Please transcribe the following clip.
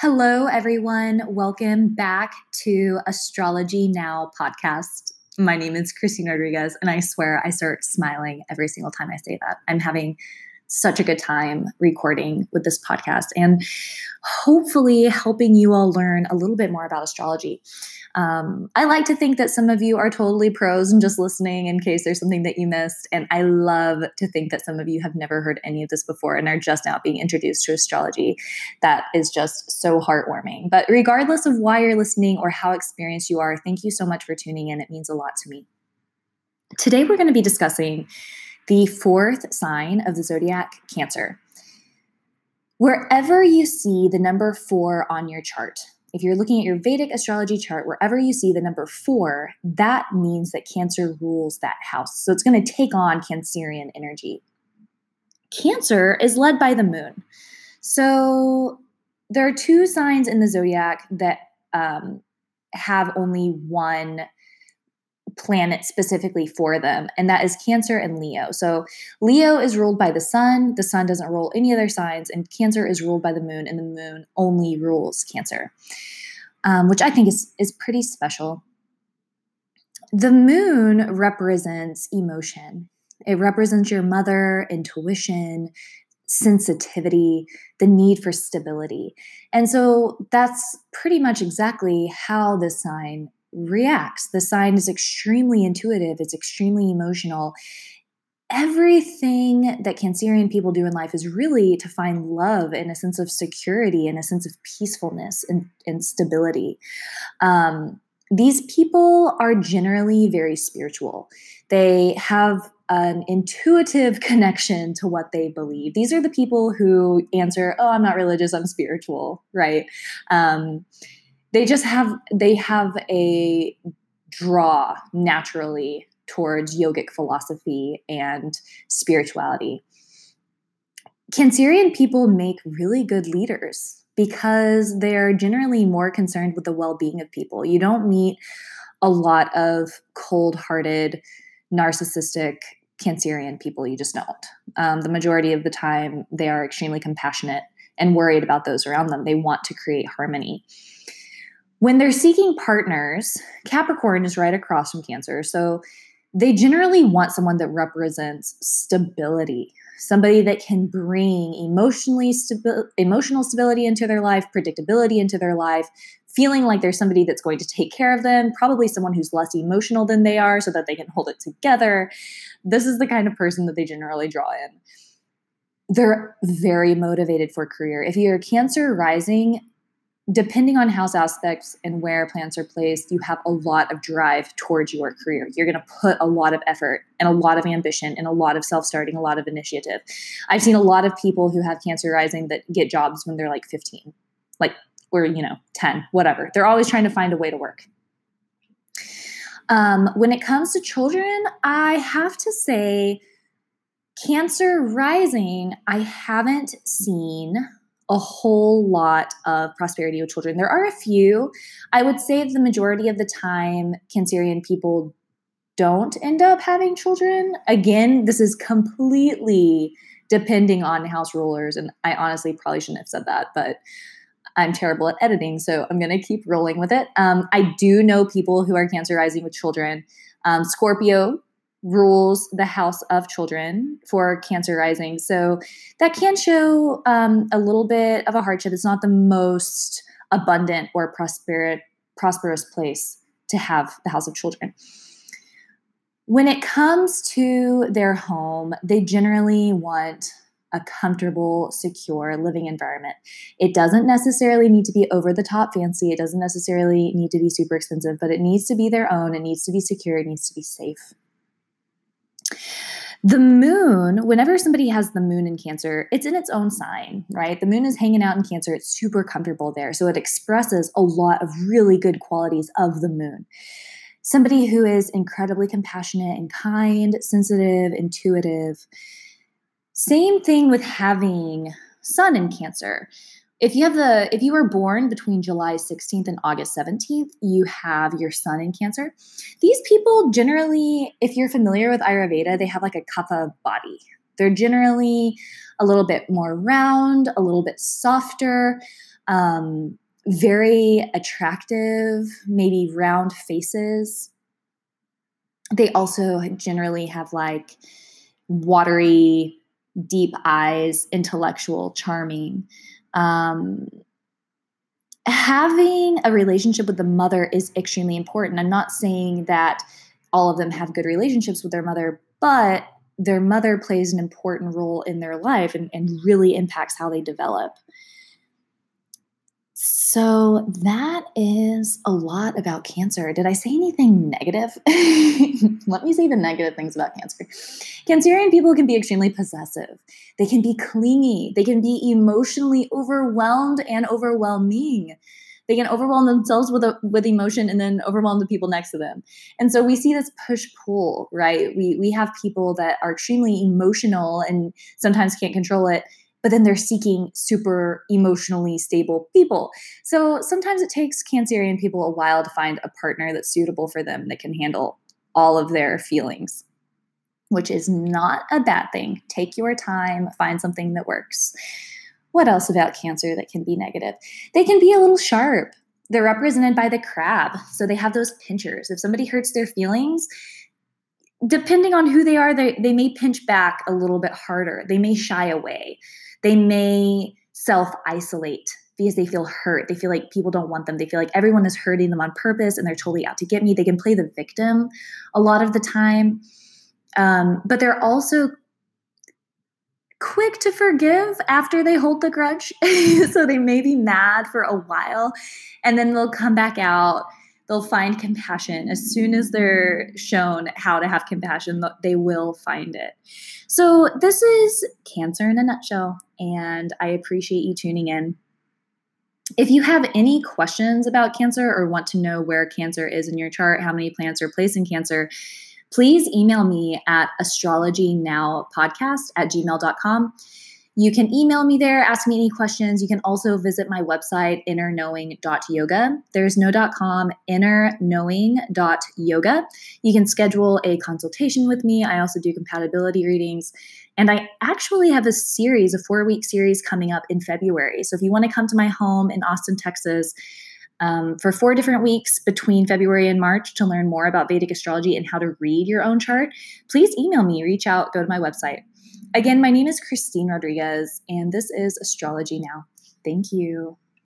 Hello, everyone. Welcome back to Astrology Now podcast. My name is Christine Rodriguez, and I swear I start smiling every single time I say that. I'm having such a good time recording with this podcast and hopefully helping you all learn a little bit more about astrology. Um, I like to think that some of you are totally pros and just listening in case there's something that you missed. And I love to think that some of you have never heard any of this before and are just now being introduced to astrology. That is just so heartwarming. But regardless of why you're listening or how experienced you are, thank you so much for tuning in. It means a lot to me. Today, we're going to be discussing the fourth sign of the zodiac, Cancer. Wherever you see the number four on your chart, if you're looking at your Vedic astrology chart, wherever you see the number four, that means that Cancer rules that house. So it's going to take on Cancerian energy. Cancer is led by the moon. So there are two signs in the zodiac that um, have only one planet specifically for them, and that is Cancer and Leo. So Leo is ruled by the sun, the sun doesn't rule any other signs, and Cancer is ruled by the moon, and the moon only rules Cancer, um, which I think is, is pretty special. The moon represents emotion. It represents your mother, intuition, sensitivity, the need for stability. And so that's pretty much exactly how this sign reacts. The sign is extremely intuitive, it's extremely emotional. Everything that Cancerian people do in life is really to find love and a sense of security and a sense of peacefulness and, and stability. Um, these people are generally very spiritual. They have an intuitive connection to what they believe. These are the people who answer, "Oh, I'm not religious. I'm spiritual." Right? Um, they just have they have a draw naturally towards yogic philosophy and spirituality. Cancerian people make really good leaders because they're generally more concerned with the well-being of people. You don't meet a lot of cold-hearted, narcissistic Cancerian people. You just don't. Um, the majority of the time, they are extremely compassionate and worried about those around them. They want to create harmony. When they're seeking partners, Capricorn is right across from Cancer. So they generally want someone that represents stability, somebody that can bring emotionally stabi- emotional stability into their life, predictability into their life, feeling like there's somebody that's going to take care of them, probably someone who's less emotional than they are so that they can hold it together. This is the kind of person that they generally draw in. They're very motivated for career. If you're Cancer rising, depending on house aspects and where planets are placed, you have a lot of drive towards your career. You're going to put a lot of effort and a lot of ambition and a lot of self starting, a lot of initiative. I've seen a lot of people who have cancer rising that get jobs when they're like 15, like, or, you know, 10, whatever. They're always trying to find a way to work. Um, when it comes to children, I have to say, cancer rising, I haven't seen a whole lot of prosperity with children. There are a few. I would say the majority of the time, Cancerian people don't end up having children. Again, this is completely depending on house rulers. And I honestly probably shouldn't have said that, but I'm terrible at editing, so I'm going to keep rolling with it. Um, I do know people who are cancer rising with children. Um, Scorpio rules the house of children for cancer rising. So that can show um, a little bit of a hardship. It's not the most abundant or prosper- prosperous place to have the house of children. When it comes to their home, they generally want a comfortable, secure living environment. It doesn't necessarily need to be over the top fancy. It doesn't necessarily need to be super expensive, but it needs to be their own. It needs to be secure. It needs to be safe. The moon, whenever somebody has the moon in Cancer, it's in its own sign, right? The moon is hanging out in Cancer. It's super comfortable there. So it expresses a lot of really good qualities of the moon. Somebody who is incredibly compassionate and kind, sensitive, intuitive. Same thing with having sun in Cancer if you have the if you were born between July 16th and August 17th, you have your sun in Cancer. These people generally, if you're familiar with Ayurveda, they have like a kapha body. They're generally a little bit more round, a little bit softer. um, very attractive, maybe round faces. They also generally have like watery, deep eyes, intellectual, charming. Um, having a relationship with the mother is extremely important. I'm not saying that all of them have good relationships with their mother, but their mother plays an important role in their life and, and really impacts how they develop. So that is a lot about cancer. Did I say anything negative? Let me say the negative things about cancer. Cancerian people can be extremely possessive. They can be clingy. They can be emotionally overwhelmed and overwhelming. They can overwhelm themselves with a, with emotion and then overwhelm the people next to them. And so we see this push pull, right? We we have people that are extremely emotional and sometimes can't control it but then they're seeking super emotionally stable people. So sometimes it takes Cancerian people a while to find a partner that's suitable for them that can handle all of their feelings, which is not a bad thing. Take your time, find something that works. What else about Cancer that can be negative? They can be a little sharp. They're represented by the crab. So they have those pinchers. If somebody hurts their feelings, depending on who they are, they, they may pinch back a little bit harder. They may shy away. They may self isolate because they feel hurt. They feel like people don't want them. They feel like everyone is hurting them on purpose and they're totally out to get me. They can play the victim a lot of the time. Um, but they're also quick to forgive after they hold the grudge. so they may be mad for a while and then they'll come back out they'll find compassion. As soon as they're shown how to have compassion they will find it. So this is cancer in a nutshell and i appreciate you tuning in. If you have any questions about cancer or want to know where cancer is in your chart how many planets are placed in cancer please email me at astrologynowpodcast at gmail.com you can email me there, ask me any questions. You can also visit my website, innerknowing.yoga. There's no .com, innerknowing.yoga. You can schedule a consultation with me. I also do compatibility readings. And I actually have a series, a four week series coming up in February. So if you want to come to my home in Austin, Texas, um, for four different weeks between February and March to learn more about Vedic astrology and how to read your own chart, please email me, reach out, go to my website. Again, my name is Christine Rodriguez, and this is Astrology Now. Thank you.